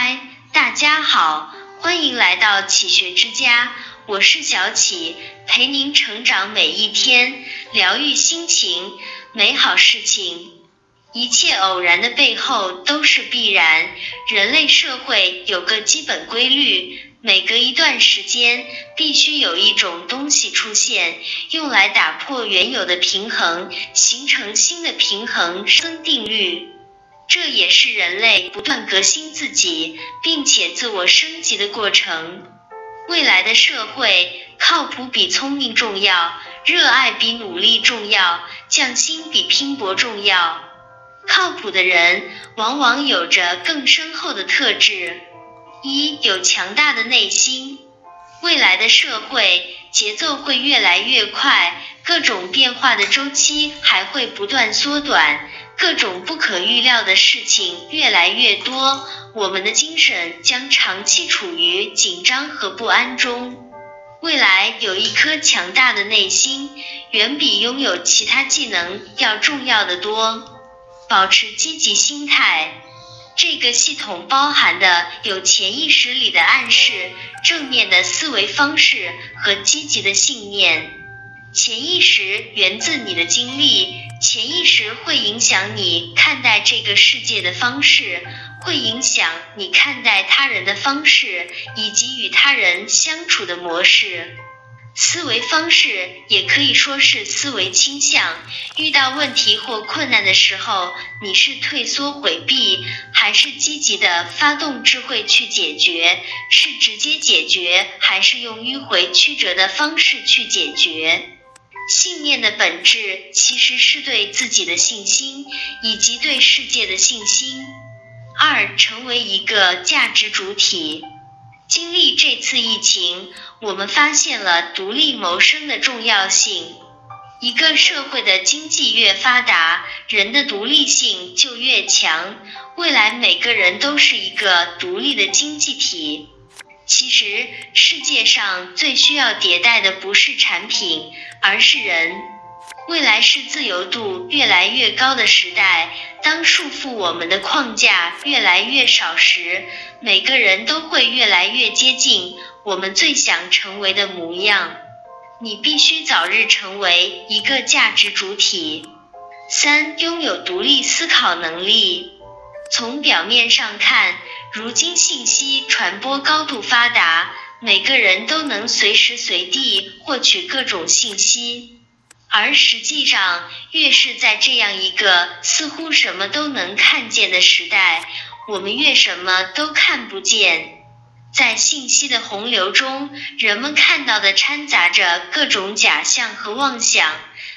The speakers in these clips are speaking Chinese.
嗨，大家好，欢迎来到启学之家，我是小启，陪您成长每一天，疗愈心情，美好事情。一切偶然的背后都是必然。人类社会有个基本规律，每隔一段时间，必须有一种东西出现，用来打破原有的平衡，形成新的平衡生定律。这也是人类不断革新自己，并且自我升级的过程。未来的社会，靠谱比聪明重要，热爱比努力重要，匠心比拼搏重要。靠谱的人往往有着更深厚的特质：一有强大的内心。未来的社会节奏会越来越快，各种变化的周期还会不断缩短，各种不可预料的事情越来越多，我们的精神将长期处于紧张和不安中。未来有一颗强大的内心，远比拥有其他技能要重要的多。保持积极心态，这个系统包含的有潜意识里的暗示、正面的思维方式和积极的信念。潜意识源自你的经历，潜意识会影响你看待这个世界的方式，会影响你看待他人的方式，以及与他人相处的模式。思维方式也可以说是思维倾向。遇到问题或困难的时候，你是退缩回避，还是积极的发动智慧去解决？是直接解决，还是用迂回曲折的方式去解决？信念的本质其实是对自己的信心，以及对世界的信心。二，成为一个价值主体。经历这次疫情，我们发现了独立谋生的重要性。一个社会的经济越发达，人的独立性就越强。未来每个人都是一个独立的经济体。其实，世界上最需要迭代的不是产品，而是人。未来是自由度越来越高的时代。当束缚我们的框架越来越少时，每个人都会越来越接近我们最想成为的模样。你必须早日成为一个价值主体。三、拥有独立思考能力。从表面上看，如今信息传播高度发达，每个人都能随时随地获取各种信息。而实际上，越是在这样一个似乎什么都能看见的时代，我们越什么都看不见。在信息的洪流中，人们看到的掺杂着各种假象和妄想，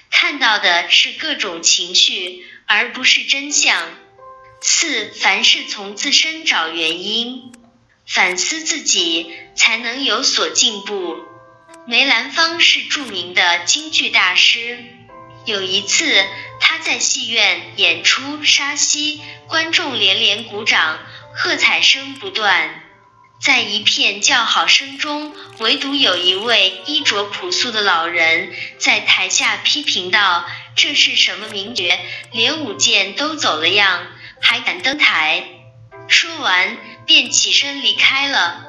看到的是各种情绪，而不是真相。四，凡事从自身找原因，反思自己，才能有所进步。梅兰芳是著名的京剧大师。有一次，他在戏院演出沙溪，观众连连鼓掌，喝彩声不断。在一片叫好声中，唯独有一位衣着朴素的老人在台下批评道：“这是什么名角，连舞剑都走了样，还敢登台？”说完，便起身离开了。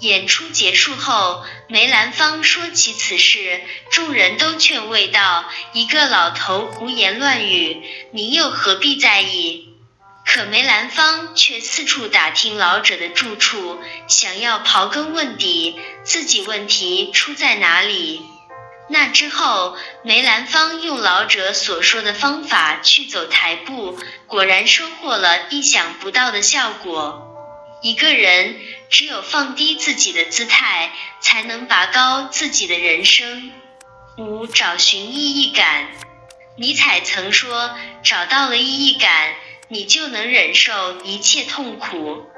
演出结束后，梅兰芳说起此事，众人都劝慰道：“一个老头胡言乱语，您又何必在意？”可梅兰芳却四处打听老者的住处，想要刨根问底，自己问题出在哪里。那之后，梅兰芳用老者所说的方法去走台步，果然收获了意想不到的效果。一个人只有放低自己的姿态，才能拔高自己的人生。五、找寻意义感。尼采曾说：“找到了意义感，你就能忍受一切痛苦。”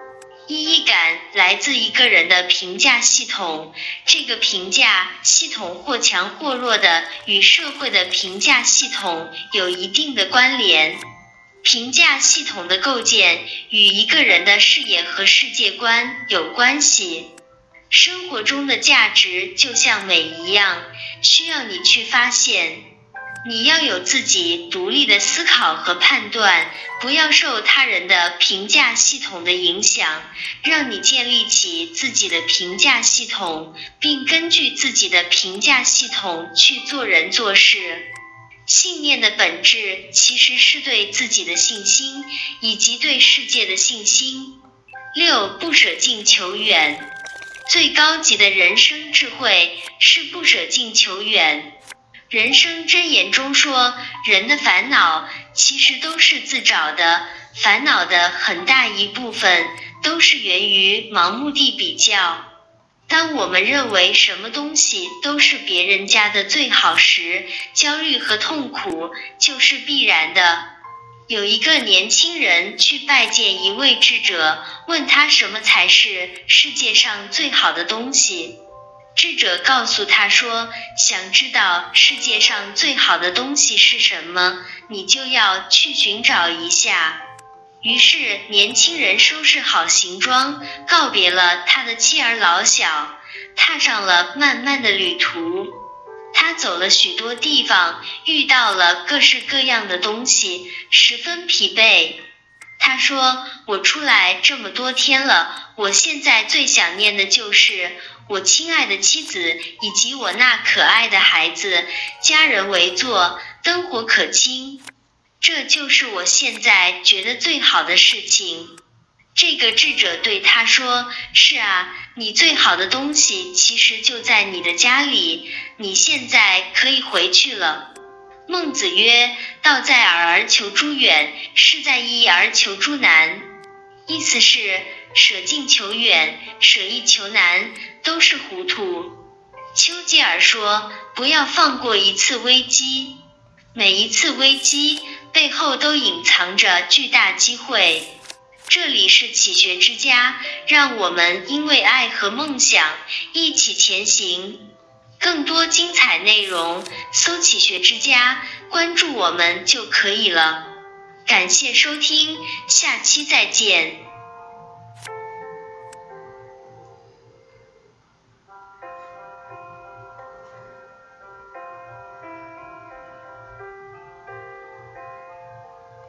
意义感来自一个人的评价系统，这个评价系统或强或弱的与社会的评价系统有一定的关联。评价系统的构建与一个人的视野和世界观有关系。生活中的价值就像美一样，需要你去发现。你要有自己独立的思考和判断，不要受他人的评价系统的影响，让你建立起自己的评价系统，并根据自己的评价系统去做人做事。信念的本质其实是对自己的信心，以及对世界的信心。六不舍近求远，最高级的人生智慧是不舍近求远。人生箴言中说，人的烦恼其实都是自找的，烦恼的很大一部分都是源于盲目地比较。当我们认为什么东西都是别人家的最好时，焦虑和痛苦就是必然的。有一个年轻人去拜见一位智者，问他什么才是世界上最好的东西。智者告诉他说：“想知道世界上最好的东西是什么，你就要去寻找一下。”于是，年轻人收拾好行装，告别了他的妻儿老小，踏上了漫漫的旅途。他走了许多地方，遇到了各式各样的东西，十分疲惫。他说：“我出来这么多天了，我现在最想念的就是。”我亲爱的妻子以及我那可爱的孩子，家人围坐，灯火可亲，这就是我现在觉得最好的事情。这个智者对他说：“是啊，你最好的东西其实就在你的家里，你现在可以回去了。”孟子曰：“道在迩而求诸远，事在易而求诸难。”意思是。舍近求远，舍易求难，都是糊涂。丘吉尔说：“不要放过一次危机，每一次危机背后都隐藏着巨大机会。”这里是启学之家，让我们因为爱和梦想一起前行。更多精彩内容，搜“起学之家”，关注我们就可以了。感谢收听，下期再见。